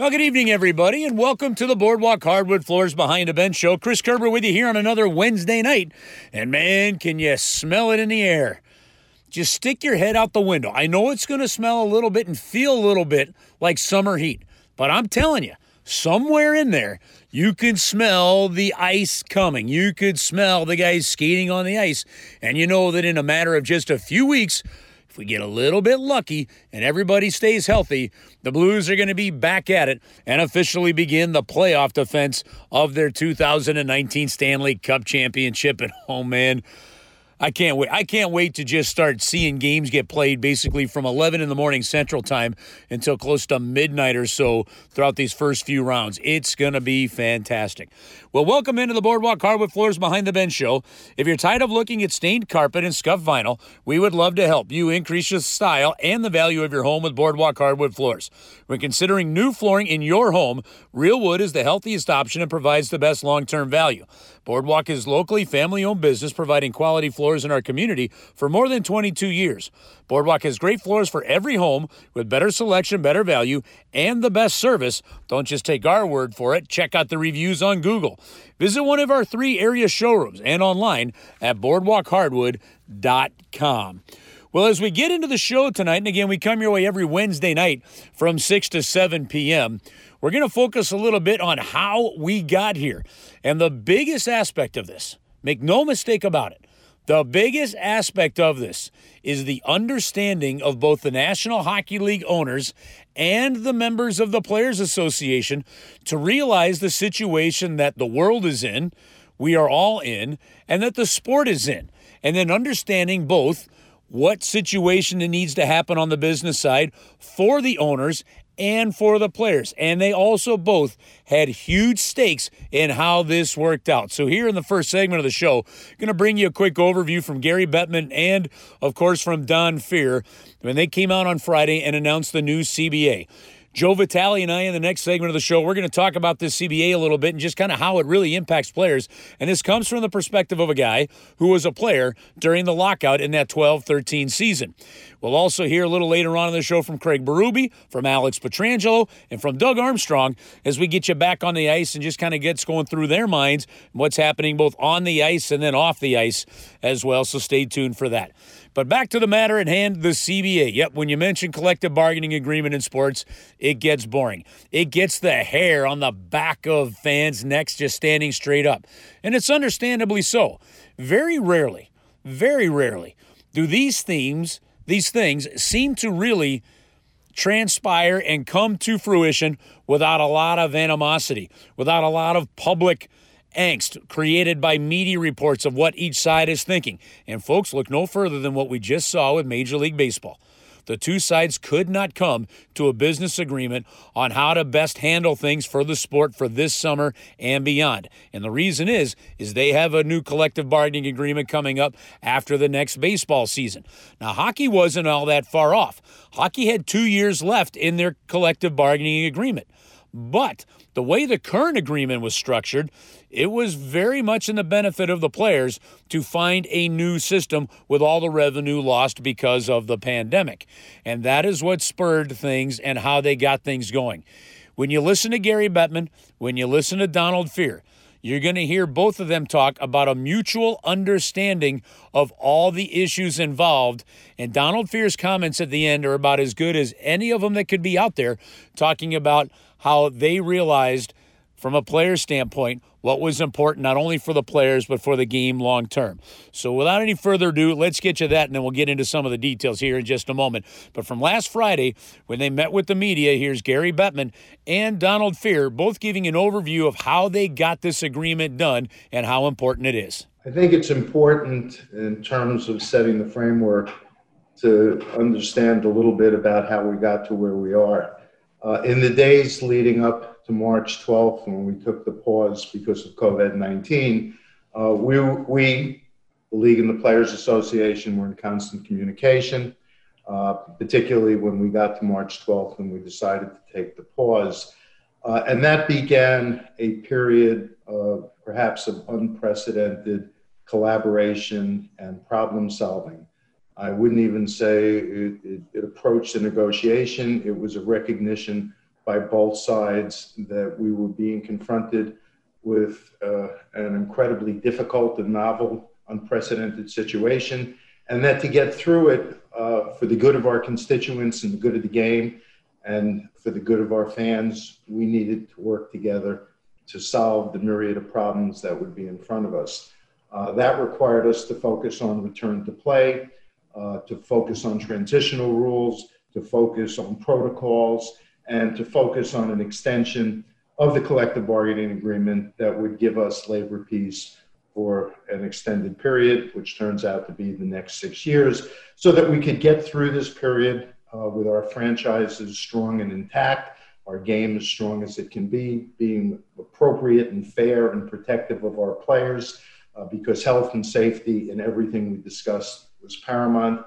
Well, good evening, everybody, and welcome to the Boardwalk Hardwood Floors Behind a Bench show. Chris Kerber with you here on another Wednesday night. And man, can you smell it in the air? Just stick your head out the window. I know it's going to smell a little bit and feel a little bit like summer heat, but I'm telling you, somewhere in there, you can smell the ice coming. You could smell the guys skating on the ice. And you know that in a matter of just a few weeks, if we get a little bit lucky and everybody stays healthy, the Blues are going to be back at it and officially begin the playoff defense of their 2019 Stanley Cup championship. And oh man, I can't wait. I can't wait to just start seeing games get played basically from 11 in the morning Central Time until close to midnight or so throughout these first few rounds. It's going to be fantastic. Well, welcome into the Boardwalk Hardwood Floors Behind the Bench show. If you're tired of looking at stained carpet and scuffed vinyl, we would love to help you increase the style and the value of your home with Boardwalk Hardwood Floors. When considering new flooring in your home, real wood is the healthiest option and provides the best long term value. Boardwalk is a locally family owned business providing quality floors in our community for more than 22 years. Boardwalk has great floors for every home with better selection, better value, and the best service. Don't just take our word for it. Check out the reviews on Google. Visit one of our three area showrooms and online at boardwalkhardwood.com. Well, as we get into the show tonight, and again, we come your way every Wednesday night from 6 to 7 p.m., we're going to focus a little bit on how we got here. And the biggest aspect of this, make no mistake about it, the biggest aspect of this is the understanding of both the National Hockey League owners and the members of the Players Association to realize the situation that the world is in, we are all in, and that the sport is in. And then understanding both what situation needs to happen on the business side for the owners and for the players. And they also both had huge stakes in how this worked out. So, here in the first segment of the show, going to bring you a quick overview from Gary Bettman and, of course, from Don Fehr when they came out on Friday and announced the new CBA. Joe Vitale and I, in the next segment of the show, we're going to talk about this CBA a little bit and just kind of how it really impacts players. And this comes from the perspective of a guy who was a player during the lockout in that 12 13 season. We'll also hear a little later on in the show from Craig Berube, from Alex Pietrangelo, and from Doug Armstrong as we get you back on the ice and just kind of gets going through their minds what's happening both on the ice and then off the ice as well. So stay tuned for that. But back to the matter at hand the CBA. Yep, when you mention collective bargaining agreement in sports, it gets boring. It gets the hair on the back of fans' necks just standing straight up. And it's understandably so. Very rarely, very rarely do these themes, these things seem to really transpire and come to fruition without a lot of animosity, without a lot of public angst created by media reports of what each side is thinking. And folks, look no further than what we just saw with Major League Baseball. The two sides could not come to a business agreement on how to best handle things for the sport for this summer and beyond. And the reason is is they have a new collective bargaining agreement coming up after the next baseball season. Now hockey wasn't all that far off. Hockey had 2 years left in their collective bargaining agreement. But the way the current agreement was structured, it was very much in the benefit of the players to find a new system with all the revenue lost because of the pandemic. And that is what spurred things and how they got things going. When you listen to Gary Bettman, when you listen to Donald Fehr, you're going to hear both of them talk about a mutual understanding of all the issues involved. And Donald Fehr's comments at the end are about as good as any of them that could be out there, talking about how they realized from a player standpoint what was important not only for the players but for the game long term. So without any further ado, let's get to that and then we'll get into some of the details here in just a moment. But from last Friday when they met with the media, here's Gary Bettman and Donald Fehr both giving an overview of how they got this agreement done and how important it is. I think it's important in terms of setting the framework to understand a little bit about how we got to where we are. Uh, in the days leading up to March 12th, when we took the pause because of COVID 19, uh, we, we, the League and the Players Association, were in constant communication, uh, particularly when we got to March 12th and we decided to take the pause. Uh, and that began a period of perhaps of unprecedented collaboration and problem solving. I wouldn't even say it, it, it, approached a negotiation. It was a recognition by both sides that we were being confronted with uh, an incredibly difficult and novel, unprecedented situation, and that to get through it uh, for the good of our constituents and the good of the game and for the good of our fans, we needed to work together to solve the myriad of problems that would be in front of us. Uh, that required us to focus on return to play, uh, to focus on transitional rules, to focus on protocols, and to focus on an extension of the collective bargaining agreement that would give us labor peace for an extended period, which turns out to be the next six years, so that we could get through this period uh, with our franchises strong and intact, our game as strong as it can be, being appropriate and fair and protective of our players, uh, because health and safety and everything we discussed was paramount.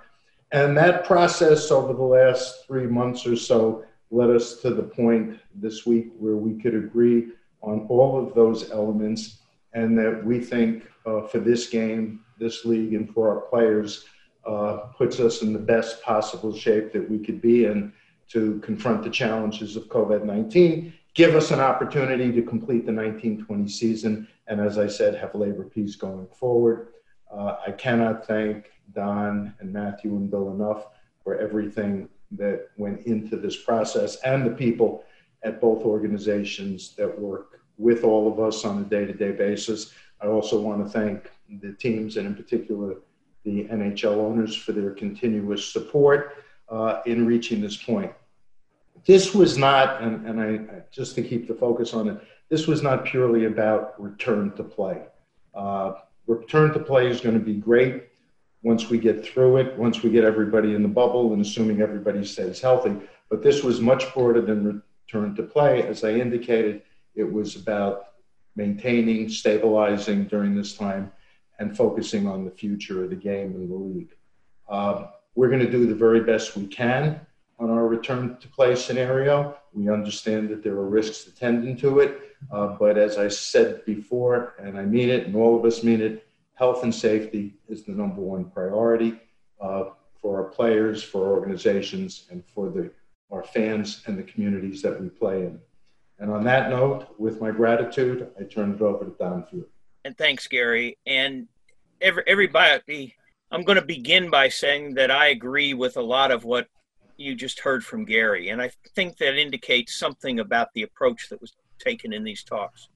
And that process over the last three months or so led us to the point this week where we could agree on all of those elements and that we think uh, for this game, this league, and for our players uh, puts us in the best possible shape that we could be in to confront the challenges of COVID 19, give us an opportunity to complete the 1920 season, and as I said, have labor peace going forward. Uh, I cannot thank Don and Matthew and Bill enough for everything that went into this process and the people at both organizations that work with all of us on a day to day basis. I also want to thank the teams and, in particular, the NHL owners for their continuous support uh, in reaching this point. This was not, and, and I just to keep the focus on it, this was not purely about return to play. Uh, return to play is going to be great once we get through it, once we get everybody in the bubble, and assuming everybody stays healthy. But this was much broader than return to play. As I indicated, it was about maintaining, stabilizing during this time, and focusing on the future of the game and the league. Uh, we're going to do the very best we can on our return to play scenario. We understand that there are risks attendant to it, uh, but as I said before, and I mean it, and all of us mean it, health and safety is the number one priority uh, for our players, for our organizations, and for the, our fans and the communities that we play in. And on that note, with my gratitude, I turn it over to Don Fehr. And thanks, Gary. And every, everybody, I'm going to begin by saying that I agree with a lot of what you just heard from Gary. And I think that indicates something about the approach that was taken in these talks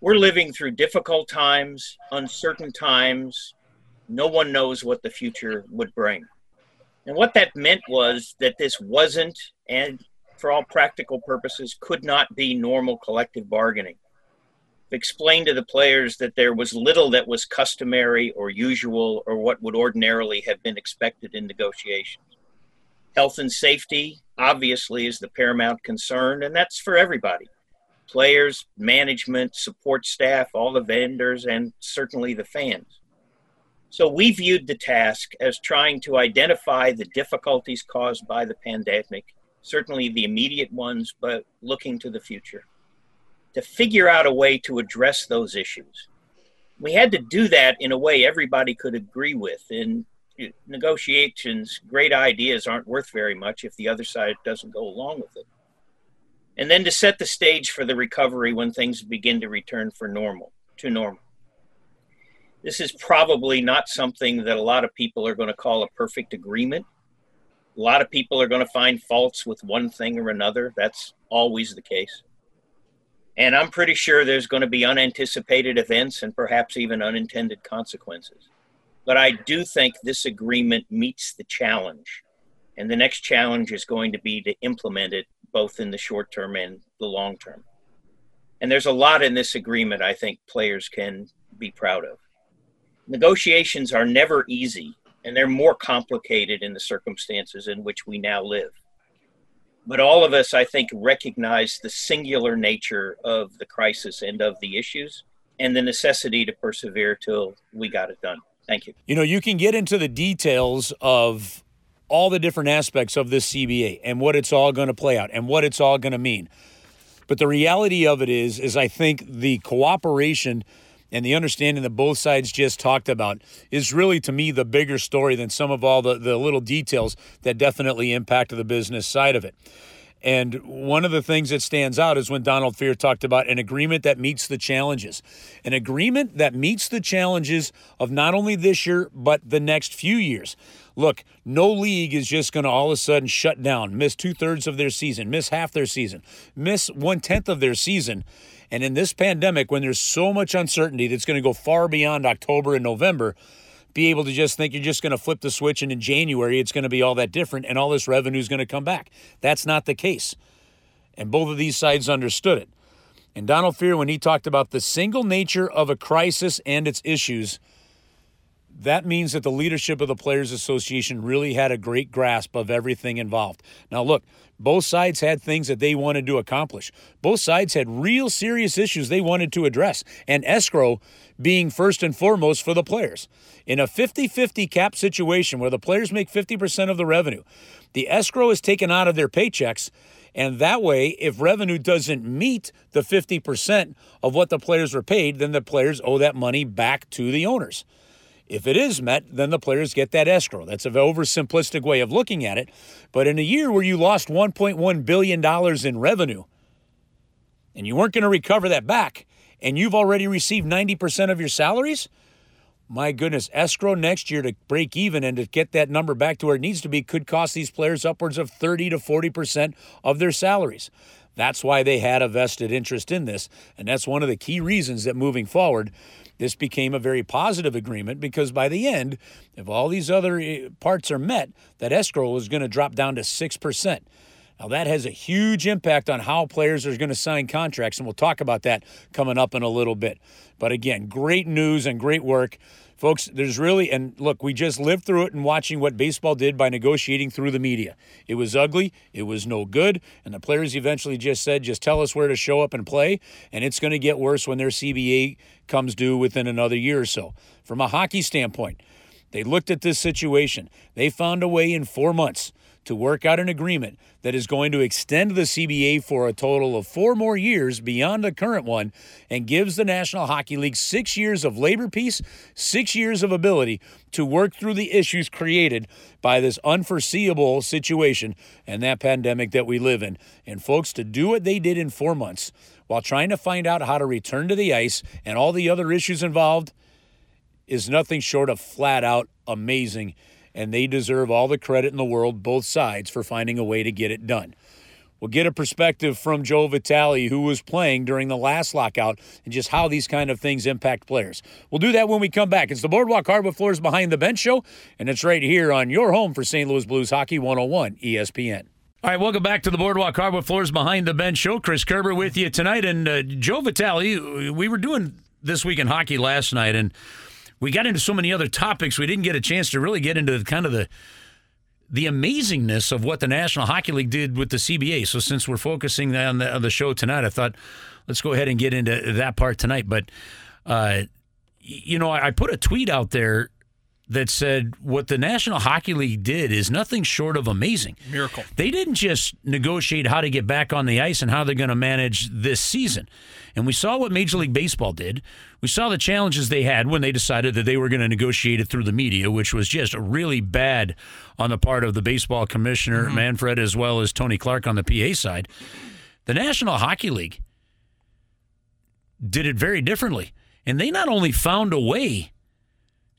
we're living through difficult times, uncertain times. No one knows what the future would bring. And what that meant was that this wasn't, and for all practical purposes, could not be normal collective bargaining. Explained to the players that there was little that was customary or usual or what would ordinarily have been expected in negotiations. Health and safety, obviously, is the paramount concern, and that's for everybody players, management, support staff, all the vendors, and certainly the fans. So we viewed the task as trying to identify the difficulties caused by the pandemic, certainly the immediate ones, but looking to the future, to figure out a way to address those issues. We had to do that in a way everybody could agree with. In negotiations, great ideas aren't worth very much if the other side doesn't go along with it and then to set the stage for the recovery when things begin to return for normal to normal. This is probably not something that a lot of people are going to call a perfect agreement. A lot of people are going to find faults with one thing or another. That's always the case. And i'm pretty sure there's going to be unanticipated events and perhaps even unintended consequences. But i do think this agreement meets the challenge. And the next challenge is going to be to implement it both in the short term and the long term. And there's a lot in this agreement I think players can be proud of. Negotiations are never easy, and they're more complicated in the circumstances in which we now live. But all of us, I think, recognize the singular nature of the crisis and of the issues and the necessity to persevere till we got it done. Thank you. You know, you can get into the details of all the different aspects of this CBA and what it's all going to play out and what it's all going to mean. But the reality of it is, is I think the cooperation and the understanding that both sides just talked about is really to me the bigger story than some of all the, the little details that definitely impacted the business side of it. And one of the things that stands out is when Donald Fehr talked about an agreement that meets the challenges, an agreement that meets the challenges of not only this year, but the next few years. Look, no league is just going to all of a sudden shut down, miss two thirds of their season, miss half their season, miss one tenth of their season. And in this pandemic, when there's so much uncertainty that's going to go far beyond October and November, be able to just think you're just going to flip the switch and in January it's going to be all that different and all this revenue is going to come back. That's not the case. And both of these sides understood it. And Donald Fehr, when he talked about the single nature of a crisis and its issues, that means that the leadership of the Players Association really had a great grasp of everything involved. Now, look, both sides had things that they wanted to accomplish. Both sides had real serious issues they wanted to address, and escrow being first and foremost for the players. In a 50 50 cap situation where the players make 50% of the revenue, the escrow is taken out of their paychecks. And that way, if revenue doesn't meet the 50% of what the players were paid, then the players owe that money back to the owners. If it is met, then the players get that escrow. That's an oversimplistic way of looking at it. But in a year where you lost $1.1 billion in revenue and you weren't going to recover that back, and you've already received 90% of your salaries, my goodness, escrow next year to break even and to get that number back to where it needs to be could cost these players upwards of 30 to 40% of their salaries. That's why they had a vested interest in this. And that's one of the key reasons that moving forward, this became a very positive agreement because by the end, if all these other eh, parts are met, that escrow is going to drop down to 6%. Now, that has a huge impact on how players are going to sign contracts, and we'll talk about that coming up in a little bit. But again, great news and great work. Folks, there's really, and look, we just lived through it and watching what baseball did by negotiating through the media. It was ugly, it was no good, and the players eventually just said, just tell us where to show up and play, and it's going to get worse when their CBA comes due within another year or so. From a hockey standpoint, they looked at this situation. They found a way in four months to work out an agreement that is going to extend the CBA for a total of four more years beyond the current one and gives the National Hockey League six years of labor peace, six years of ability to work through the issues created by this unforeseeable situation and that pandemic that we live in. And folks, to do what they did in four months while trying to find out how to return to the ice and all the other issues involved is nothing short of flat out amazing and they deserve all the credit in the world, both sides, for finding a way to get it done. We'll get a perspective from Joe Vitale, who was playing during the last lockout, and just how these kind of things impact players. We'll do that when we come back. It's the Boardwalk Hardwood Floors Behind the Bench show, and it's right here on your home for St. Louis Blues Hockey 101 ESPN. All right, welcome back to the Boardwalk Hardwood Floors Behind the Bench show. Chris Kerber with you tonight, and uh, Joe Vitale. We were doing this week in hockey last night, and we got into so many other topics we didn't get a chance to really get into kind of the the amazingness of what the National Hockey League did with the CBA. So since we're focusing on the, on the show tonight, I thought let's go ahead and get into that part tonight. But uh, you know, I put a tweet out there that said what the National Hockey League did is nothing short of amazing. Miracle. They didn't just negotiate how to get back on the ice and how they're going to manage this season. And we saw what Major League Baseball did. We saw the challenges they had when they decided that they were going to negotiate it through the media, which was just really bad on the part of the baseball commissioner, mm-hmm. Manfred, as well as Tony Clark on the PA side. The National Hockey League did it very differently. And they not only found a way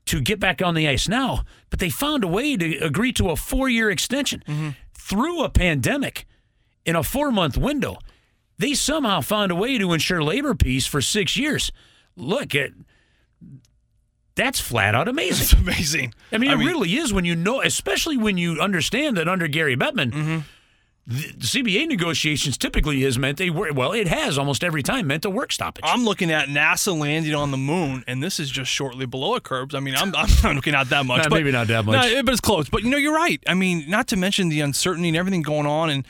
to get back on the ice now, but they found a way to agree to a four year extension mm-hmm. through a pandemic in a four month window. They somehow found a way to ensure labor peace for six years. Look at that's flat out amazing. It's amazing. I mean, I it mean, really is when you know, especially when you understand that under Gary Bettman, mm-hmm the CBA negotiations typically has meant a work. Well, it has almost every time meant a work stoppage. I'm looking at NASA landing on the moon, and this is just shortly below a curbs. I mean, I'm, I'm not looking at that much. nah, but, maybe not that much. Nah, but it's close. But you know, you're right. I mean, not to mention the uncertainty and everything going on, and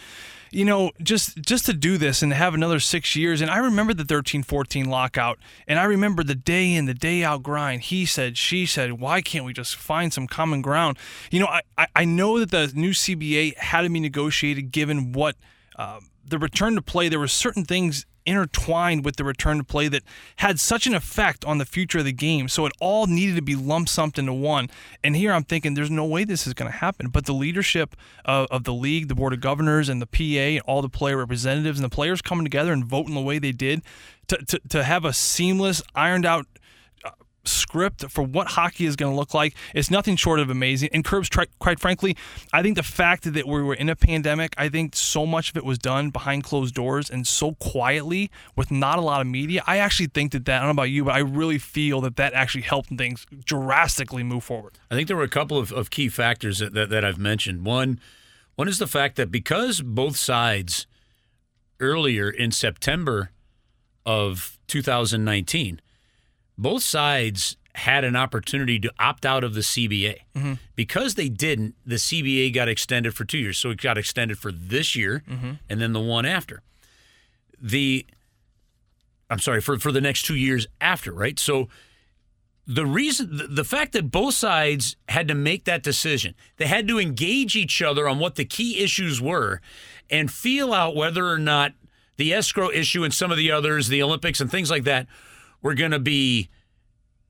you know, just just to do this and have another six years. And I remember the 13 14 lockout, and I remember the day in, the day out grind. He said, she said, why can't we just find some common ground? You know, I, I know that the new CBA had to be negotiated given what. Uh, the return to play, there were certain things intertwined with the return to play that had such an effect on the future of the game. So it all needed to be lump summed into one. And here I'm thinking, there's no way this is going to happen. But the leadership of, of, the league, the board of governors, and the PA, and all the player representatives, and the players coming together and voting the way they did to, to, to have a seamless, ironed out script for what hockey is going to look like is nothing short of amazing. And Curbs, quite frankly, I think the fact that we were in a pandemic, I think so much of it was done behind closed doors and so quietly with not a lot of media. I actually think that that, I don't know about you, but I really feel that that actually helped things drastically move forward. I think there were a couple of, of key factors that, that, that I've mentioned. One, one is the fact that because both sides earlier in September of 2019 both sides had an opportunity to opt out of the CBA. Mm-hmm. Because they didn't, the CBA got extended for two years. So it got extended for this year mm-hmm. and then the one after. The I'm sorry, for, for the next two years after, right? So the reason the fact that both sides had to make that decision, they had to engage each other on what the key issues were and feel out whether or not the escrow issue and some of the others, the Olympics and things like that, we're going to be,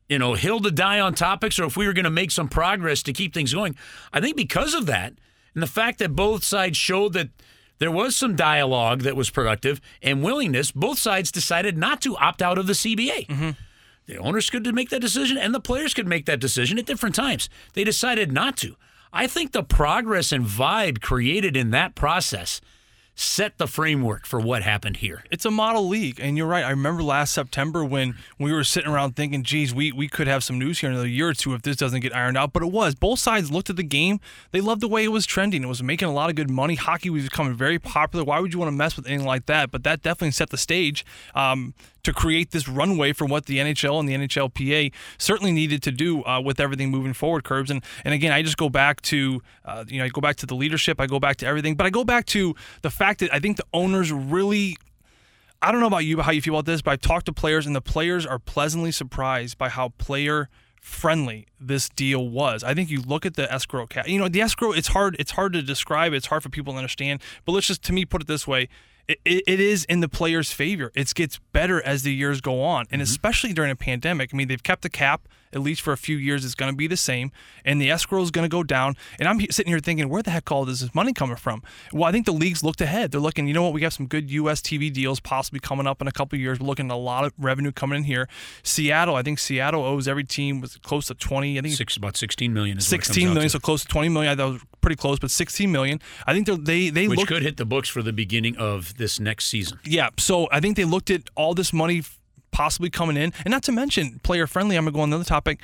you know, hill to die on topics or if we were going to make some progress to keep things going. I think because of that and the fact that both sides showed that there was some dialogue that was productive and willingness, both sides decided not to opt out of the CBA. Mm-hmm. The owners could make that decision and the players could make that decision at different times. They decided not to. I think the progress and vibe created in that process – set the framework for what happened here. It's a model league, and you're right. I remember last September when we were sitting around thinking, "Geez, we we could have some news here in another year or two if this doesn't get ironed out." But it was. Both sides looked at the game. They loved the way it was trending. It was making a lot of good money. Hockey was becoming very popular. Why would you want to mess with anything like that? But that definitely set the stage. Um, to create this runway for what the NHL and the NHLPA certainly needed to do uh, with everything moving forward, Curbs. And and again, I just go back to uh, you know I go back to the leadership, I go back to everything, but I go back to the fact that I think the owners really. I don't know about you, how you feel about this, but I've talked to players, and the players are pleasantly surprised by how player friendly this deal was. I think you look at the escrow cap. You know, the escrow. It's hard. It's hard to describe. It's hard for people to understand. But let's just, to me, put it this way: it, it is in the player's favor. It gets better as the years go on, and mm-hmm. especially during a pandemic. I mean, they've kept the cap at least for a few years. It's going to be the same, and the escrow is going to go down. And I'm sitting here thinking, where the heck all this money coming from? Well, I think the leagues looked ahead. They're looking. You know what? We have some good U.S. TV deals possibly coming up in a couple years. We're looking at a lot of revenue coming in here. Seattle, I think Seattle owes every team was close to 20. I think Six, about 16 million. 16 million, so close to 20 million. I thought was pretty close, but 16 million. I think they they which looked, could hit the books for the beginning of this next season. Yeah, so I think they looked at all this money possibly coming in, and not to mention player friendly. I'm gonna go on another topic.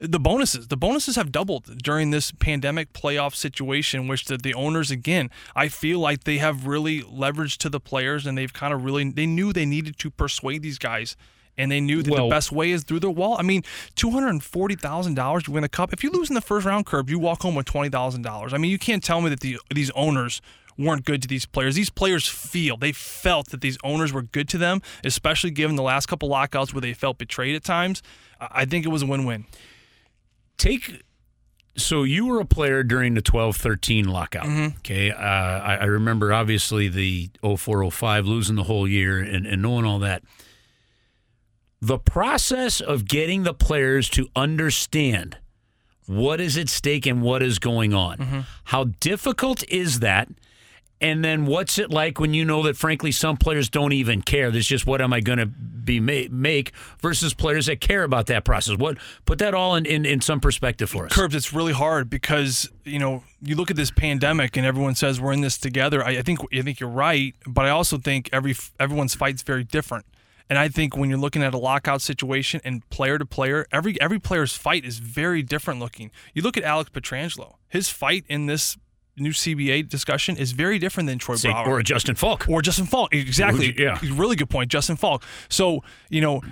The bonuses, the bonuses have doubled during this pandemic playoff situation, which the, the owners, again, I feel like they have really leveraged to the players and they've kind of really, they knew they needed to persuade these guys and they knew that well, the best way is through the wall. I mean, two hundred and forty thousand dollars to win a cup. If you lose in the first round, curb, you walk home with twenty thousand dollars. I mean, you can't tell me that the, these owners weren't good to these players. These players feel they felt that these owners were good to them, especially given the last couple lockouts where they felt betrayed at times. I think it was a win-win. Take so you were a player during the 12-13 lockout. Mm-hmm. Okay, uh, I, I, remember obviously the 04-05 losing the whole year and, and knowing all that the process of getting the players to understand what is at stake and what is going on. Mm-hmm. How difficult is that? And then what's it like when you know that, frankly, some players don't even care? There's just what am I going to be make versus players that care about that process. What put that all in, in, in some perspective for us. Curbs, it's really hard because you know you look at this pandemic and everyone says we're in this together. I, I think I think you're right, but I also think every everyone's fight's very different. And I think when you're looking at a lockout situation and player to player, every every player's fight is very different looking. You look at Alex Pietrangelo. His fight in this new CBA discussion is very different than Troy Brouwer or Justin Falk or Justin Faulk. Exactly. Yeah. Really good point, Justin Falk. So you know.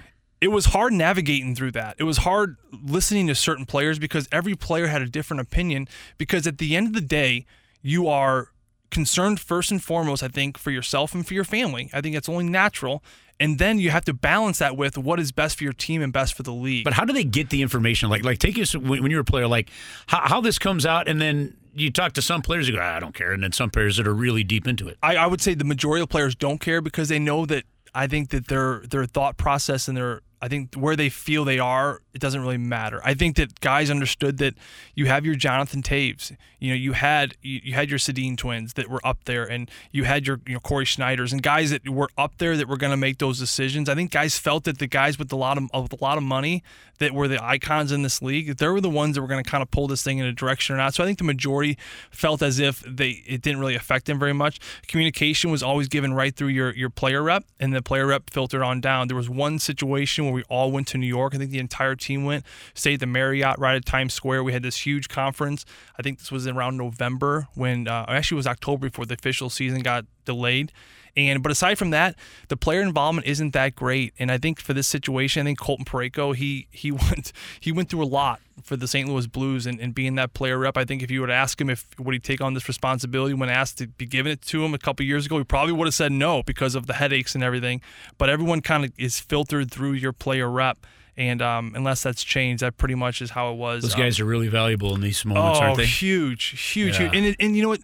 It was hard navigating through that. It was hard listening to certain players because every player had a different opinion. Because at the end of the day, you are concerned first and foremost, I think, for yourself and for your family. I think it's only natural and then you have to balance that with what is best for your team and best for the league. But how do they get the information? Like, like take us when, you're a player, like how, how, this comes out, and then you talk to some players who go, ah, I don't care, and then some players that are really deep into it. I, I would say the majority of players don't care because they know that I think that their their thought process and their I think where they feel they are, it doesn't really matter. I think that guys understood that you have your Jonathan Toews, you know, you had you, you had your Sedin twins that were up there, and you had your you know Cory Schneiders and guys that were up there that were going to make those decisions. I think guys felt that the guys with a lot of with a lot of money that were the icons in this league, they were the ones that were going to kind of pull this thing in a direction or not. So I think the majority felt as if they it didn't really affect them very much. Communication was always given right through your your player rep, and the player rep filtered on down. There was one situation where we all went to New York. I think the entire team went, stayed at the Marriott right at Times Square. We had this huge conference. I think this was around November when uh, actually it was October before the official season got delayed. And but aside from that, the player involvement isn't that great. And I think for this situation, I think Colton Parayko, he he went he went through a lot for the St. Louis Blues and, and being that player rep. I think if you would ask him if would he take on this responsibility when asked to be given it to him a couple years ago, he probably would have said no because of the headaches and everything. But everyone kind of is filtered through your player rep. And um, unless that's changed, that pretty much is how it was. Those guys um, are really valuable in these moments, oh, aren't they? huge, huge, Yeah. huge. And, and you know what?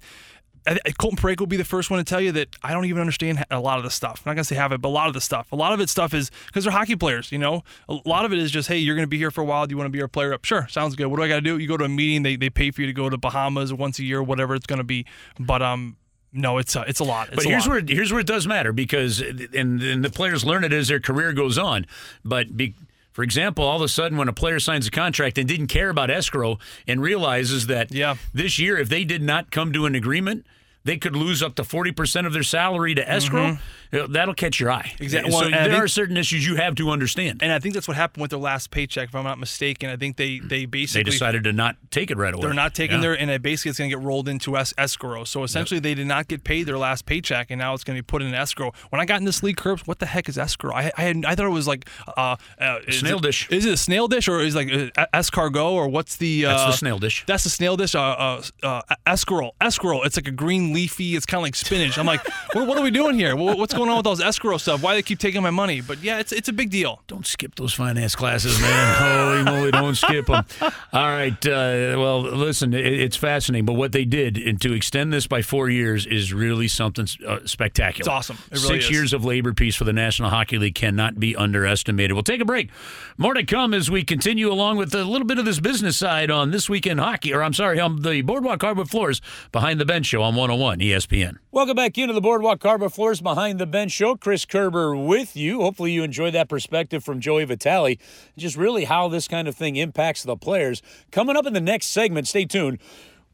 Colton Parayko will be the first one to tell you that I don't even understand a lot of the stuff. I'm not gonna say have it, but a lot of the stuff. A lot of it stuff is because they're hockey players. You know, a lot of it is just hey, you're gonna be here for a while. Do you want to be our player up? Sure, sounds good. What do I got to do? You go to a meeting. They they pay for you to go to Bahamas once a year, whatever it's gonna be. But um, no, it's a, it's a lot. It's But here's lot. where here's where it does matter because and, and the players learn it as their career goes on. But be, for example, all of a sudden when a player signs a contract and didn't care about escrow and realizes that Yeah. this year if they did not come to an agreement, they could lose up to 40% of their salary to escrow. uh, That'll catch your eye. Exactly. So Well, there think- are certain issues you have to understand. and I think that's what happened with their last paycheck, if I'm not mistaken. I think they they basically. They decided to not take it right away. They're not taking Yeah. their, and it basically it's going to get rolled into es- escrow. So essentially, they did not get paid their last paycheck, and now it's going to be put in escrow. When I got in this league, Curbs, what the heck is escrow? I I, had, I thought it was like uh, uh snail it- dish. Is it a snail dish or is it like uh, escargot or what's the? Uh, That's the snail dish. That's the snail dish. Uh, uh, uh escarole. Escarole. It's like a green leafy. It's kind of like spinach. I'm like, what, what are we doing here? What's going on with those escrow stuff? Why do they keep taking my money? But yeah, it's it's a big deal. Don't skip those finance classes, man. Holy moly, don't skip them. All right. Uh, well, listen, it, it's fascinating. But what they did and to extend this by four years is really something uh, spectacular. It's awesome. It really Six is. years of labor peace for the National Hockey League cannot be underestimated. We'll take a break. More to come as we continue along with a little bit of this business side on this weekend hockey, or I'm sorry, on the Boardwalk Hardwood Floors behind the bench show on 101 ESPN. Welcome back into the Boardwalk Hardwood Floors Behind the Bench show. Chris Kerber with you. Hopefully, you enjoyed that perspective from Joey Vitale. Just really how this kind of thing impacts the players. Coming up in the next segment, stay tuned.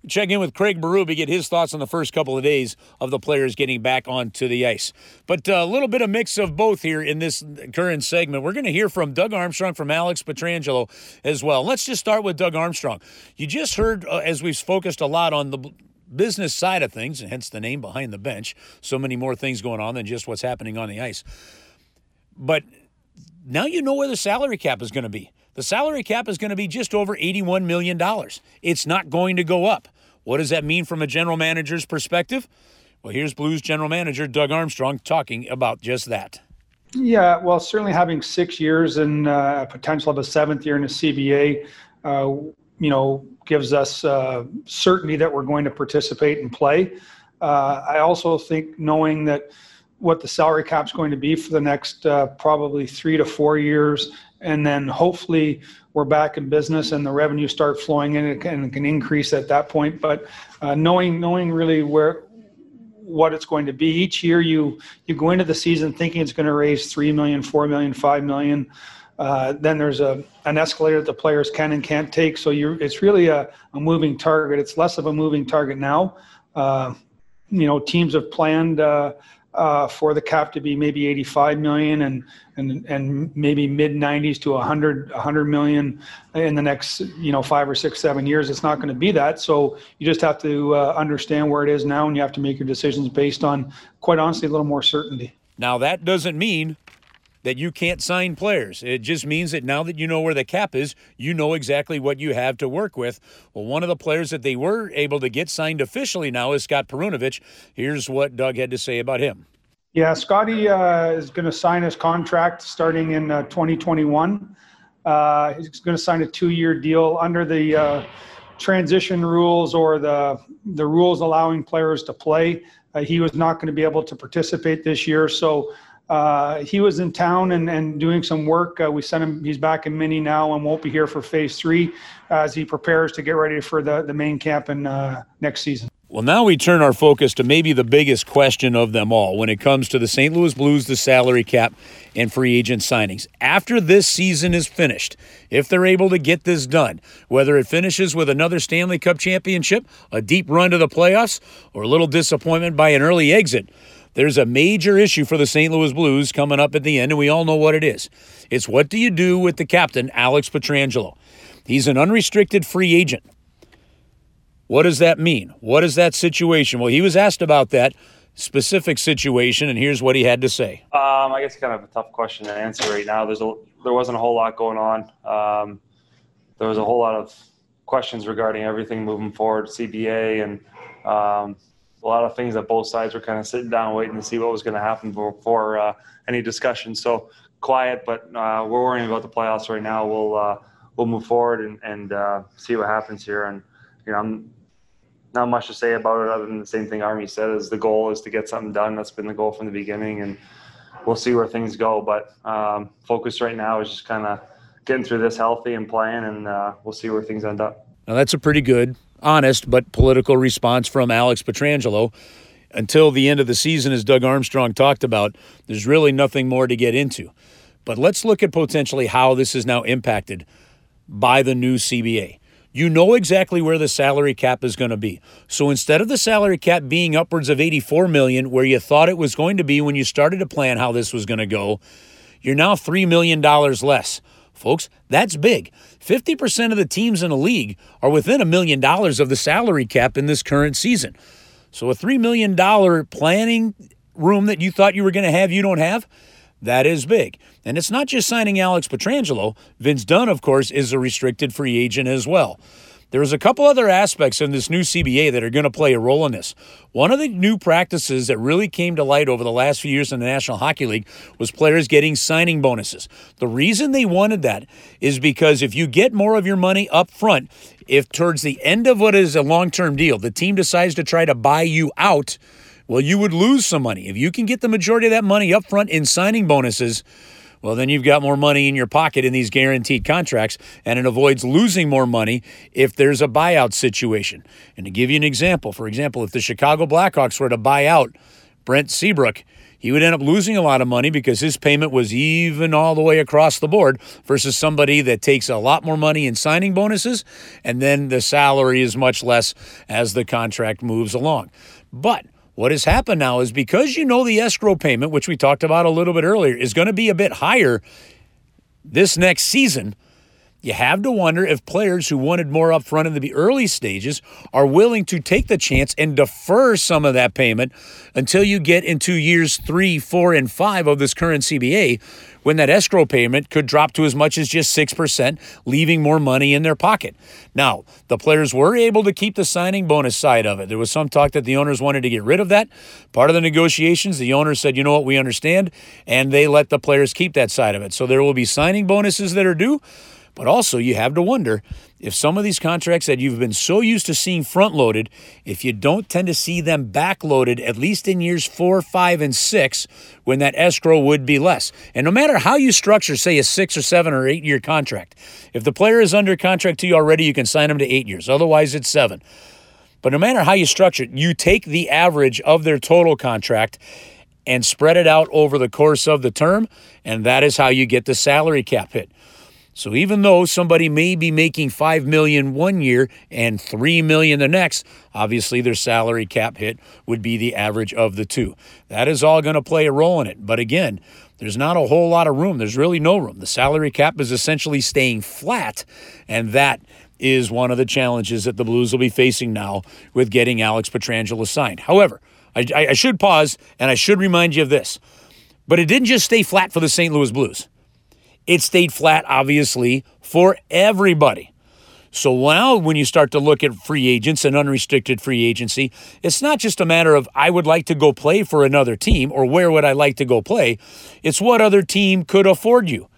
Check in with Craig Berube, get his thoughts on the first couple of days of the players getting back onto the ice. But uh, a little bit of mix of both here in this current segment. We're going to hear from Doug Armstrong, from Alex Pietrangelo as well. Let's just start with Doug Armstrong. You just heard, uh, as we've focused a lot on the business side of things, and hence the name behind the bench. So many more things going on than just what's happening on the ice. But now you know where the salary cap is going to be. The salary cap is going to be just over $81 million. It's not going to go up. What does that mean from a general manager's perspective? Well, here's Blues general manager Doug Armstrong talking about just that. Yeah, well, certainly having six years and uh, potential of a seventh year in the CBA, uh, you know, gives us uh, certainty that we're going to participate and play. Uh, I also think knowing that what the salary cap's going to be for the next uh, probably three to four years, and then hopefully we're back in business and the revenue start flowing in and can, can increase at that point. But uh, knowing knowing really where what it's going to be each year you you go into the season thinking it's going to raise 3 million 4 million 5 million uh, then there's a an escalator that the players can and can't take. So you're it's really a, a moving target. It's less of a moving target now. Uh, you know teams have planned uh, uh, for the cap to be maybe 85 million and and and maybe mid 90s to 100 100 million in the next you know five or six seven years. It's not going to be that. So you just have to uh, understand where it is now and you have to make your decisions based on quite honestly a little more certainty. Now, that doesn't mean that you can't sign players. It just means that now that you know where the cap is, you know exactly what you have to work with. Well, one of the players that they were able to get signed officially now is Scott Perunovich. Here's what Doug had to say about him. Yeah, Scotty uh, is going to sign his contract starting in uh, 2021. Uh, he's going to sign a two-year deal under the uh, transition rules or the the rules allowing players to play. Uh, he was not going to be able to participate this year, so uh, he was in town and, and doing some work. Uh, we sent him, he's back in Mini now and won't be here for phase three as he prepares to get ready for the, the main camp in uh, next season. Well, now we turn our focus to maybe the biggest question of them all when it comes to the St. Louis Blues, the salary cap, and free agent signings. After this season is finished, if they're able to get this done, whether it finishes with another Stanley Cup championship, a deep run to the playoffs, or a little disappointment by an early exit, there's a major issue for the St. Louis Blues coming up at the end, and we all know what it is. It's what do you do with the captain, Alex Pietrangelo? He's an unrestricted free agent. What does that mean? What is that situation? Well, he was asked about that specific situation, and here's what he had to say. Um, I guess kind of a tough question to answer right now. There's a there wasn't a whole lot going on. Um, there was a whole lot of questions regarding everything moving forward, CBA, and um, a lot of things that both sides were kind of sitting down waiting to see what was going to happen before uh, any discussion. So quiet, but uh, we're worrying about the playoffs right now. We'll uh, we'll move forward and, and uh, see what happens here. And you know, I'm not much to say about it other than the same thing Army said is the goal is to get something done. That's been the goal from the beginning, and we'll see where things go. But um, focus right now is just kind of getting through this healthy and playing, and uh, we'll see where things end up. Now that's a pretty good, honest but political response from Alex Pietrangelo. Until the end of the season, as Doug Armstrong talked about, there's really nothing more to get into. But let's look at potentially how this is now impacted by the new CBA you know exactly where the salary cap is going to be. So instead of the salary cap being upwards of 84 million where you thought it was going to be when you started to plan how this was going to go, you're now 3 million dollars less. Folks, that's big. 50% of the teams in the league are within a million dollars of the salary cap in this current season. So a $3 million planning room that you thought you were going to have, you don't have. That is big. And it's not just signing Alex Pietrangelo. Vince Dunn, of course, is a restricted free agent as well. There's a couple other aspects in this new CBA that are going to play a role in this. One of the new practices that really came to light over the last few years in the National Hockey League was players getting signing bonuses. The reason they wanted that is because if you get more of your money up front, if towards the end of what is a long term deal, the team decides to try to buy you out, well, you would lose some money. If you can get the majority of that money up front in signing bonuses, well, then you've got more money in your pocket in these guaranteed contracts, and it avoids losing more money if there's a buyout situation. And to give you an example, for example, if the Chicago Blackhawks were to buy out Brent Seabrook, he would end up losing a lot of money because his payment was even all the way across the board versus somebody that takes a lot more money in signing bonuses and then the salary is much less as the contract moves along. But what has happened now is because you know the escrow payment, which we talked about a little bit earlier, is going to be a bit higher this next season. You have to wonder if players who wanted more upfront in the early stages are willing to take the chance and defer some of that payment until you get into years three, four, and five of this current CBA, when that escrow payment could drop to as much as just 6%, leaving more money in their pocket. Now, the players were able to keep the signing bonus side of it. There was some talk that the owners wanted to get rid of that. Part of the negotiations, the owners said, you know what, we understand, and they let the players keep that side of it. So there will be signing bonuses that are due. But also, you have to wonder if some of these contracts that you've been so used to seeing front loaded, if you don't tend to see them back loaded, at least in years four, five, and six, when that escrow would be less. And no matter how you structure, say, a six or seven or eight year contract, if the player is under contract to you already, you can sign them to eight years. Otherwise, it's seven. But no matter how you structure it, you take the average of their total contract and spread it out over the course of the term, and that is how you get the salary cap hit. So even though somebody may be making 5 million one year and 3 million the next, obviously their salary cap hit would be the average of the two. That is all going to play a role in it. But again, there's not a whole lot of room. There's really no room. The salary cap is essentially staying flat, and that is one of the challenges that the Blues will be facing now with getting Alex Pietrangelo signed. However, I, I should pause and I should remind you of this. But it didn't just stay flat for the St. Louis Blues. It stayed flat, obviously, for everybody. So now, when you start to look at free agents and unrestricted free agency, it's not just a matter of I would like to go play for another team or where would I like to go play. It's what other team could afford you.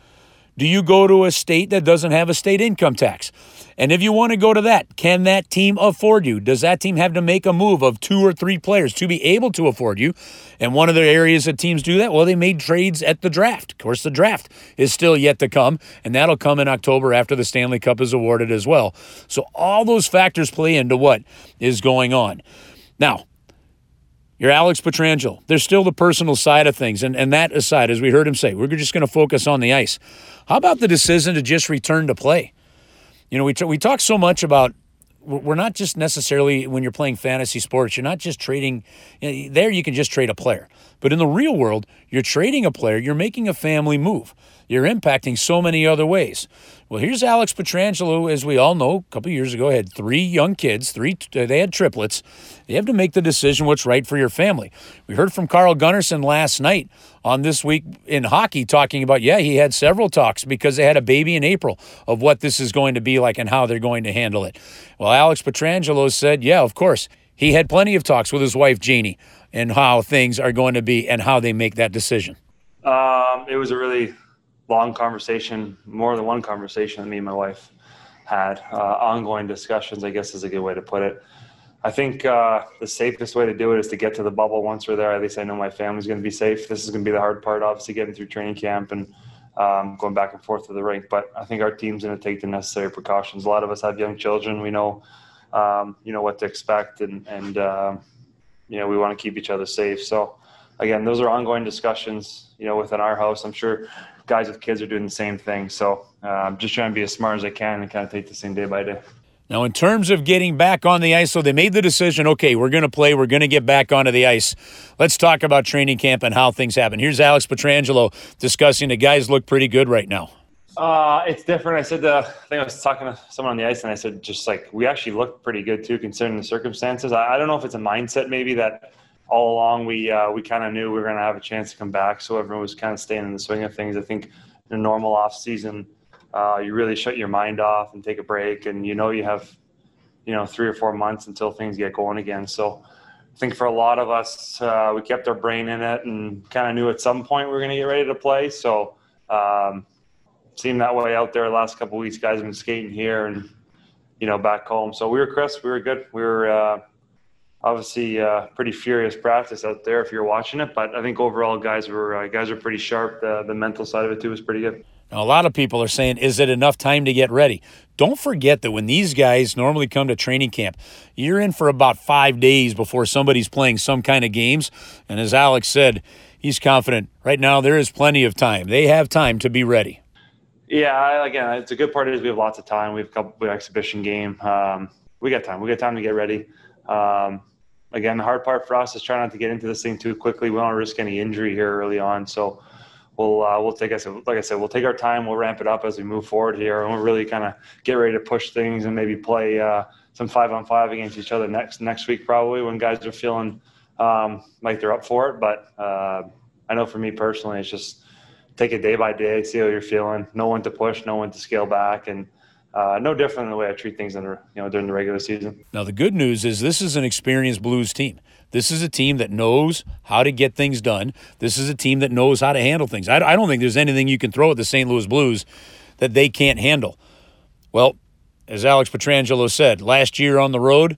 Do you go to a state that doesn't have a state income tax? And if you want to go to that, can that team afford you? Does that team have to make a move of two or three players to be able to afford you? And one of the areas that teams do that, well, they made trades at the draft. Of course, the draft is still yet to come, and that'll come in October after the Stanley Cup is awarded as well. So all those factors play into what is going on. Now, you're Alex Pietrangelo. There's still the personal side of things. And, and that aside, as we heard him say, we're just going to focus on the ice. How about the decision to just return to play? You know, we, t- we talk so much about we're not just necessarily when you're playing fantasy sports, you're not just trading. You know, there, you can just trade a player. But in the real world, you're trading a player, you're making a family move. You're impacting so many other ways. Well, here's Alex Pietrangelo, as we all know, a couple years ago, had three young kids, three they had triplets. You have to make the decision what's right for your family. We heard from Carl Gunnarsson last night on This Week in Hockey talking about, yeah, he had several talks because they had a baby in April of what this is going to be like and how they're going to handle it. Well, Alex Pietrangelo said, yeah, of course. He had plenty of talks with his wife, Jeannie, and how things are going to be and how they make that decision. Um, it was a really long conversation, more than one conversation that me and my wife had. Uh, ongoing discussions, I guess, is a good way to put it. I think uh, the safest way to do it is to get to the bubble once we're there. At least I know my family's going to be safe. This is going to be the hard part, obviously, getting through training camp and um, going back and forth to the rink. But I think our team's going to take the necessary precautions. A lot of us have young children. We know, um, you know, what to expect, and and uh, you know, we want to keep each other safe. So, again, those are ongoing discussions. You know, within our house, I'm sure guys with kids are doing the same thing. So uh, I'm just trying to be as smart as I can and kind of take this thing day by day. Now, in terms of getting back on the ice, so they made the decision okay, we're going to play, we're going to get back onto the ice. Let's talk about training camp and how things happen. Here's Alex Pietrangelo discussing the guys look pretty good right now. Uh, it's different. I said, uh, I think I was talking to someone on the ice, and I said, just like we actually looked pretty good too, considering the circumstances. I, I don't know if it's a mindset maybe that all along we uh, we kind of knew we were going to have a chance to come back, so everyone was kind of staying in the swing of things. I think in a normal off season, uh, you really shut your mind off and take a break, and you know you have you know three or four months until things get going again. So I think for a lot of us, uh, we kept our brain in it and kind of knew at some point we were going to get ready to play. So um, seemed that way out there the last couple weeks. Guys have been skating here and you know back home. So we were crisp. We were good. We were uh, obviously uh, pretty furious practice out there if you're watching it. But I think overall, guys were uh, guys are pretty sharp. The, the mental side of it too was pretty good. Now, a lot of people are saying, is it enough time to get ready? Don't forget that when these guys normally come to training camp, you're in for about five days before somebody's playing some kind of games. And as Alex said, he's confident. Right now, there is plenty of time. They have time to be ready. Yeah, again, it's a good part is we have lots of time. We have a couple exhibition game. Um, we got time. We got time to get ready. Um, again, the hard part for us is trying not to get into this thing too quickly. We don't risk any injury here early on, so we'll uh, we'll take us like I said, we'll take our time. We'll ramp it up as we move forward here, and we'll really kind of get ready to push things and maybe play uh, some five on five against each other next next week probably when guys are feeling um, like they're up for it. But uh, I know for me personally, it's just take it day by day, see how you're feeling, know when to push, know when to scale back, and uh, no different than the way I treat things in, you know during the regular season. Now the good news is this is an experienced Blues team. This is a team that knows how to get things done. This is a team that knows how to handle things. I, I don't think there's anything you can throw at the St. Louis Blues that they can't handle. Well, as Alex Pietrangelo said, last year on the road,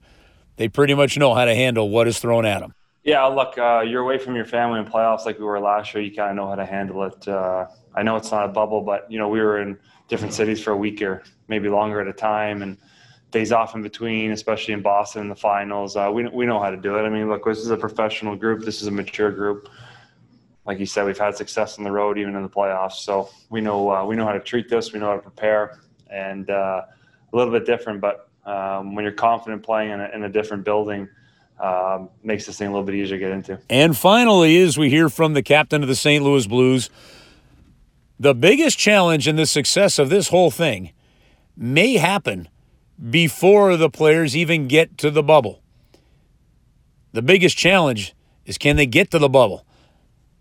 they pretty much know how to handle what is thrown at them. Yeah, look, uh, you're away from your family in playoffs like we were last year. You kind of know how to handle it. Uh, I know it's not a bubble, but you know we were in different cities for a week or maybe longer at a time, and days off in between, especially in Boston in the finals. Uh, we we know how to do it. I mean, look, this is a professional group. This is a mature group. Like you said, we've had success on the road, even in the playoffs. So we know uh, we know how to treat this. We know how to prepare, and uh, a little bit different. But um, when you're confident playing in a, in a different building. Um, makes this thing a little bit easier to get into. And finally, as we hear from the captain of the St. Louis Blues, the biggest challenge in the success of this whole thing may happen before the players even get to the bubble. The biggest challenge is can they get to the bubble?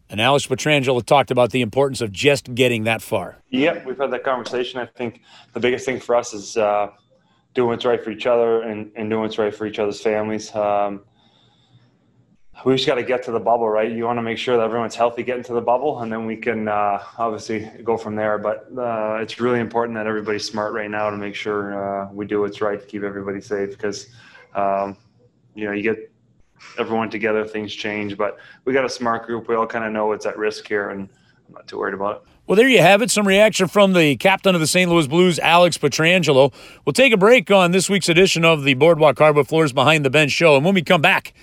And Alex Pietrangelo talked about the importance of just getting that far. Yep, we've had that conversation. I think the biggest thing for us is uh, doing what's right for each other and, and doing what's right for each other's families. Um, we just got to get to the bubble, right? You want to make sure that everyone's healthy getting to the bubble, and then we can uh, obviously go from there. But uh, it's really important that everybody's smart right now to make sure uh, we do what's right to keep everybody safe because, um, you know, you get everyone together, things change. But we got a smart group. We all kind of know what's at risk here, and I'm not too worried about it. Well, there you have it. Some reaction from the captain of the St. Louis Blues, Alex Pietrangelo. We'll take a break on this week's edition of the Boardwalk Hardwood Floors Behind the Bench show. And when we come back,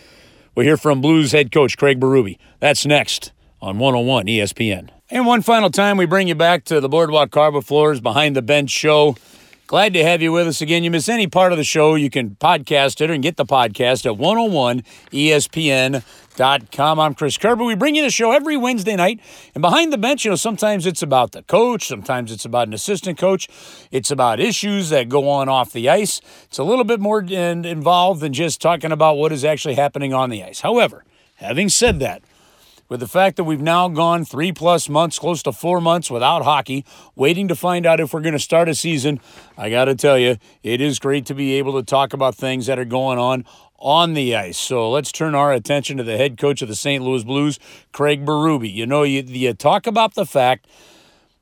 We'll hear from Blues head coach Craig Berube. That's next on 101 ESPN. And one final time, we bring you back to the Boardwalk Hardwood Floors Behind the Bench show. Glad to have you with us again. You miss any part of the show, you can podcast it or get the podcast at 101ESPN.com. I'm Chris Kerber. We bring you the show every Wednesday night. And behind the bench, you know, sometimes it's about the coach, sometimes it's about an assistant coach, it's about issues that go on off the ice. It's a little bit more involved than just talking about what is actually happening on the ice. However, having said that, with the fact that we've now gone three plus months, close to four months without hockey, waiting to find out if we're going to start a season, I got to tell you, it is great to be able to talk about things that are going on on the ice. So let's turn our attention to the head coach of the St. Louis Blues, Craig Berube. You know, you, you talk about the fact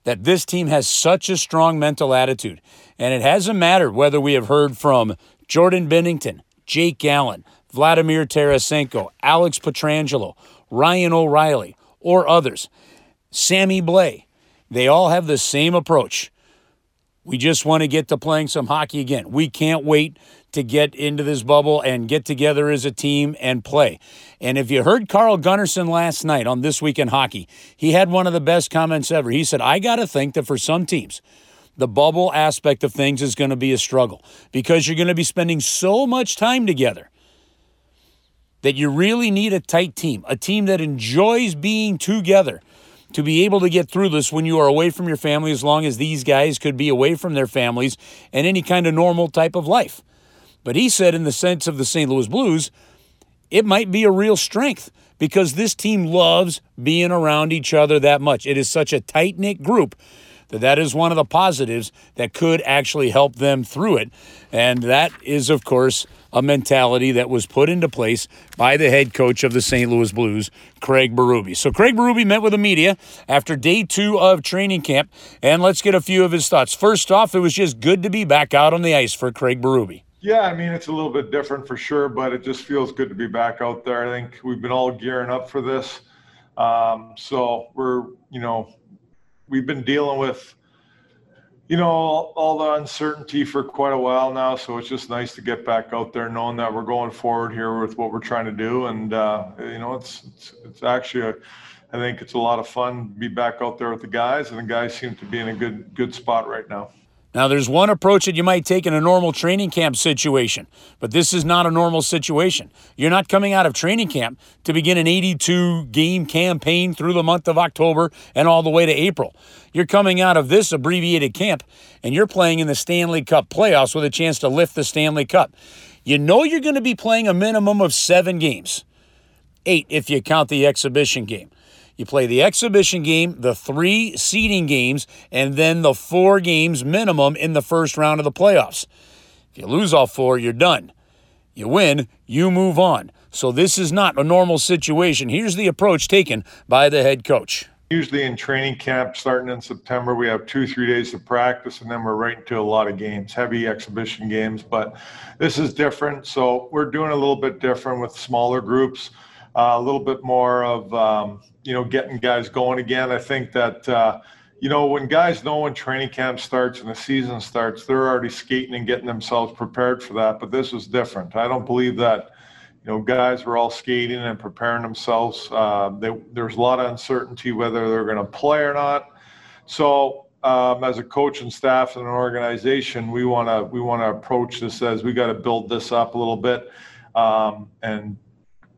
that this team has such a strong mental attitude, and it hasn't mattered whether we have heard from Jordan Binnington, Jake Allen, Vladimir Tarasenko, Alex Pietrangelo, Ryan O'Reilly, or others, Sammy Blais, they all have the same approach. We just want to get to playing some hockey again. We can't wait to get into this bubble and get together as a team and play. And if you heard Carl Gunnarsson last night on This Week in Hockey, he had one of the best comments ever. He said, I got to think that for some teams, the bubble aspect of things is going to be a struggle because you're going to be spending so much time together that you really need a tight team, a team that enjoys being together to be able to get through this when you are away from your family, as long as these guys could be away from their families and any kind of normal type of life. But he said, in the sense of the St. Louis Blues, it might be a real strength because this team loves being around each other that much. It is such a tight knit group that that is one of the positives that could actually help them through it. And that is, of course, a mentality that was put into place by the head coach of the St. Louis Blues, Craig Berube. So Craig Berube met with the media after day two of training camp, and let's get a few of his thoughts. First off, it was just good to be back out on the ice for Craig Berube. Yeah, I mean, it's a little bit different for sure, but it just feels good to be back out there. I think we've been all gearing up for this. Um, so we're, you know, we've been dealing with you know, all, all, the uncertainty for quite a while now. So it's just nice to get back out there, knowing that we're going forward here with what we're trying to do. And uh, you know, it's, it's it's actually a, I think it's a lot of fun to be back out there with the guys, and the guys seem to be in a good good spot right now. Now, there's one approach that you might take in a normal training camp situation, but this is not a normal situation. You're not coming out of training camp to begin an 82 game campaign through the month of October and all the way to April. You're coming out of this abbreviated camp and you're playing in the Stanley Cup playoffs with a chance to lift the Stanley Cup. You know you're going to be playing a minimum of seven games, eight if you count the exhibition game. You play the exhibition game, the three seeding games, and then the four games minimum in the first round of the playoffs. If you lose all four, you're done. You win, you move on. So this is not a normal situation. Here's the approach taken by the head coach. Usually in training camp, starting in September, we have two, three days of practice, and then we're right into a lot of games, heavy exhibition games. But this is different. So we're doing a little bit different with smaller groups uh, a little bit more of um, you know getting guys going again. I think that uh, you know when guys know when training camp starts and the season starts, they're already skating and getting themselves prepared for that. But this is different. I don't believe that you know guys were all skating and preparing themselves. Uh, they, there's a lot of uncertainty whether they're going to play or not. So um, as a coach and staff and an organization, we want to we want to approach this as we got to build this up a little bit um, and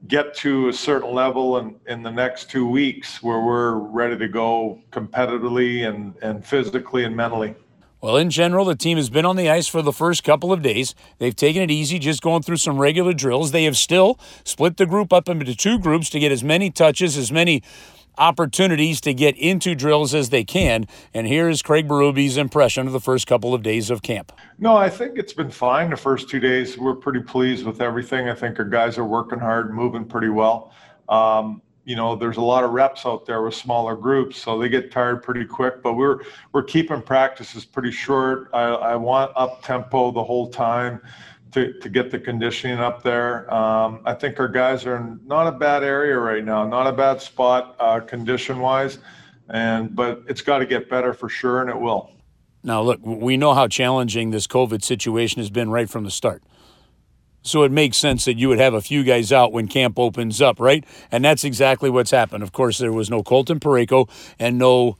get to a certain level in, in the next two weeks where we're ready to go competitively and, and physically and mentally. Well, in general, the team has been on the ice for the first couple of days. They've taken it easy, just going through some regular drills. They have still split the group up into two groups to get as many touches, as many opportunities to get into drills as they can. And here is Craig Berube's impression of the first couple of days of camp. No, I think it's been fine the first two days. We're pretty pleased with everything. I think our guys are working hard, moving pretty well. Um, you know, there's a lot of reps out there with smaller groups, so they get tired pretty quick. But we're we're keeping practices pretty short. I, I want up tempo the whole time to, to get the conditioning up there. Um, I think our guys are in not a bad area right now, not a bad spot uh, condition wise, and but it's got to get better for sure, and it will. Now, look, we know how challenging this COVID situation has been right from the start. So it makes sense that you would have a few guys out when camp opens up, right? And that's exactly what's happened. Of course, there was no Colton Parayko and no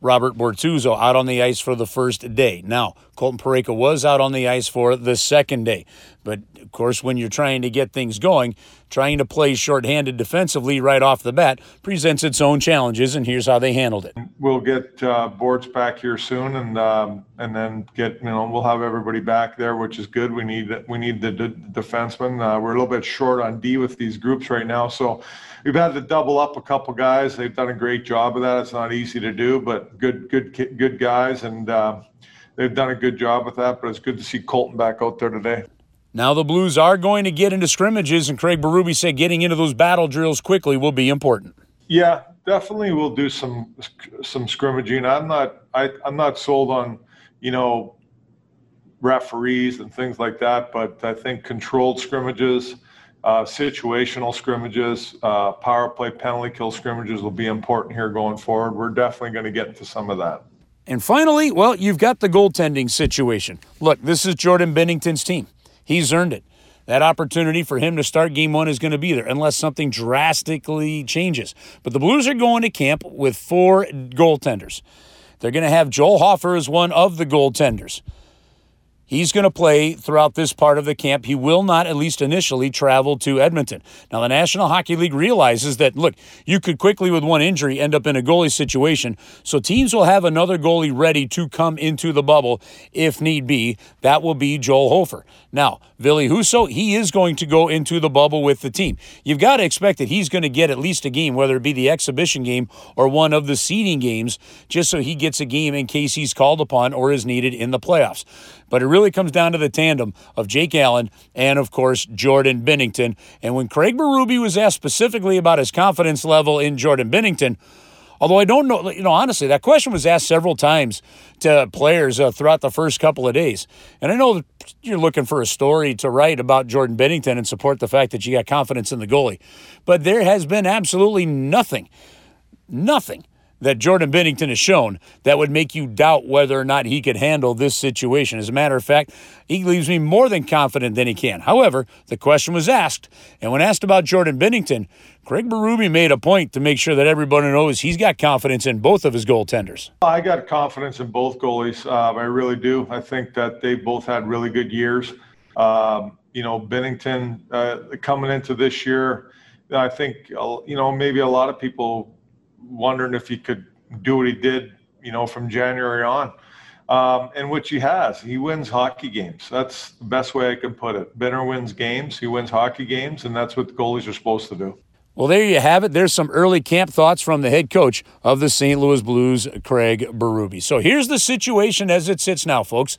Robert Bortuzzo out on the ice for the first day. Now, Colton Parayko was out on the ice for the second day. But of course, when you're trying to get things going, trying to play shorthanded defensively right off the bat presents its own challenges, and here's how they handled it. We'll get uh, boards back here soon, and um, and then get you know we'll have everybody back there, which is good. We need we need the, the defensemen. Uh, we're a little bit short on D with these groups right now, so we've had to double up a couple guys. They've done a great job of that. It's not easy to do, but good good good guys, and uh, they've done a good job with that. But it's good to see Colton back out there today. Now the Blues are going to get into scrimmages, and Craig Berube said getting into those battle drills quickly will be important. Yeah, definitely. We'll do some some scrimmaging. I'm not I, I'm not sold on you know referees and things like that, but I think controlled scrimmages, uh, situational scrimmages, uh, power play penalty kill scrimmages will be important here going forward. We're definitely going to get into some of that. And finally, well, you've got the goaltending situation. Look, this is Jordan Binnington's team. He's earned it. That opportunity for him to start game one is going to be there unless something drastically changes. But the Blues are going to camp with four goaltenders. They're going to have Joel Hofer as one of the goaltenders. He's going to play throughout this part of the camp. He will not, at least initially, travel to Edmonton. Now, the National Hockey League realizes that, look, you could quickly, with one injury, end up in a goalie situation. So teams will have another goalie ready to come into the bubble if need be. That will be Joel Hofer. Now, Ville Husso, he is going to go into the bubble with the team. You've got to expect that he's going to get at least a game, whether it be the exhibition game or one of the seeding games, just so he gets a game in case he's called upon or is needed in the playoffs. But it really comes down to the tandem of Jake Allen and, of course, Jordan Binnington. And when Craig Berube was asked specifically about his confidence level in Jordan Binnington, although I don't know, you know, honestly, that question was asked several times to players uh, throughout the first couple of days. And I know you're looking for a story to write about Jordan Binnington and support the fact that you got confidence in the goalie. But there has been absolutely nothing, nothing that Jordan Binnington has shown that would make you doubt whether or not he could handle this situation. As a matter of fact, he leaves me more than confident than he can. However, the question was asked, and when asked about Jordan Binnington, Craig Berube made a point to make sure that everybody knows he's got confidence in both of his goaltenders. I got confidence in both goalies. Uh, I really do. I think that they both had really good years. Um, you know, Binnington uh, coming into this year, I think, uh, you know, maybe a lot of people wondering if he could do what he did, you know, from January on. Um, and which he has. He wins hockey games. That's the best way I can put it. Binner wins games. He wins hockey games, and that's what the goalies are supposed to do. Well, there you have it. There's some early camp thoughts from the head coach of the St. Louis Blues, Craig Berube. So here's the situation as it sits now, folks.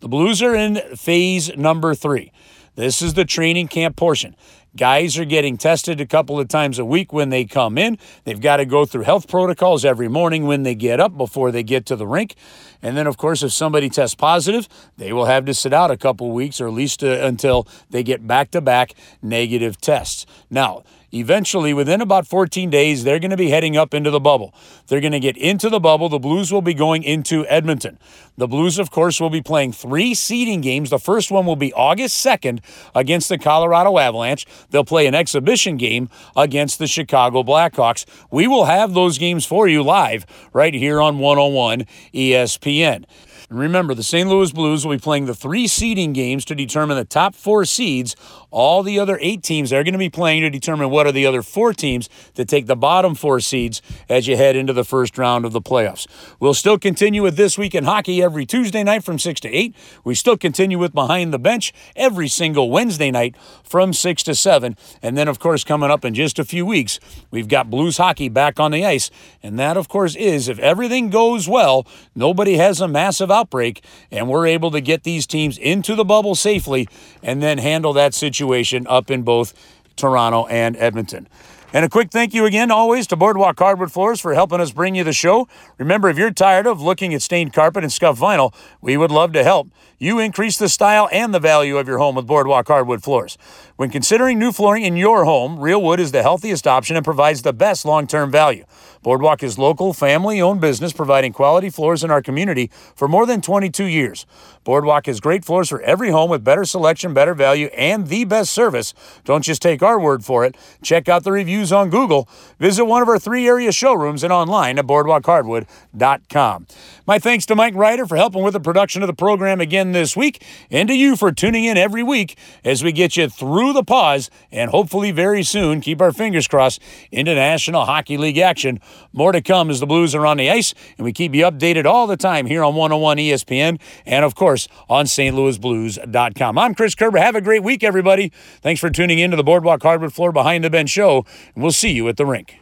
The Blues are in phase number three. This is the training camp portion. Guys are getting tested a couple of times a week when they come in. They've got to go through health protocols every morning when they get up before they get to the rink. And then, of course, if somebody tests positive, they will have to sit out a couple weeks or at least uh, until they get back to back negative tests. Now, Eventually, within about 14 days, they're going to be heading up into the bubble. They're going to get into the bubble. The Blues will be going into Edmonton. The Blues, of course, will be playing three seeding games. The first one will be August 2nd against the Colorado Avalanche. They'll play an exhibition game against the Chicago Blackhawks. We will have those games for you live right here on 101 ESPN. Remember, the St. Louis Blues will be playing the three seeding games to determine the top four seeds. All the other eight teams they're going to be playing to determine what are the other four teams that take the bottom four seeds as you head into the first round of the playoffs. We'll still continue with This Week in Hockey every Tuesday night from 6 to 8. We still continue with Behind the Bench every single Wednesday night from 6 to 7. And then, of course, coming up in just a few weeks, we've got Blues Hockey back on the ice. And that, of course, is if everything goes well, nobody has a massive outbreak, and we're able to get these teams into the bubble safely and then handle that situation up in both Toronto and Edmonton. And a quick thank you again, always, to Boardwalk Hardwood Floors for helping us bring you the show. Remember, if you're tired of looking at stained carpet and scuffed vinyl, we would love to help. You increase the style and the value of your home with Boardwalk Hardwood Floors. When considering new flooring in your home, Real Wood is the healthiest option and provides the best long term value. Boardwalk is local, family owned business providing quality floors in our community for more than 22 years. Boardwalk has great floors for every home with better selection, better value, and the best service. Don't just take our word for it. Check out the reviews on Google. Visit one of our three area showrooms and online at boardwalkhardwood.com. My thanks to Mike Ryder for helping with the production of the program again this week, and to you for tuning in every week as we get you through the pause and hopefully very soon, keep our fingers crossed, into National Hockey League action. More to come as the Blues are on the ice, and we keep you updated all the time here on 101 ESPN and, of course, on stlouisblues.com. I'm Chris Kerber. Have a great week, everybody. Thanks for tuning in to the Boardwalk Hardwood Floor Behind the Bench show, and we'll see you at the rink.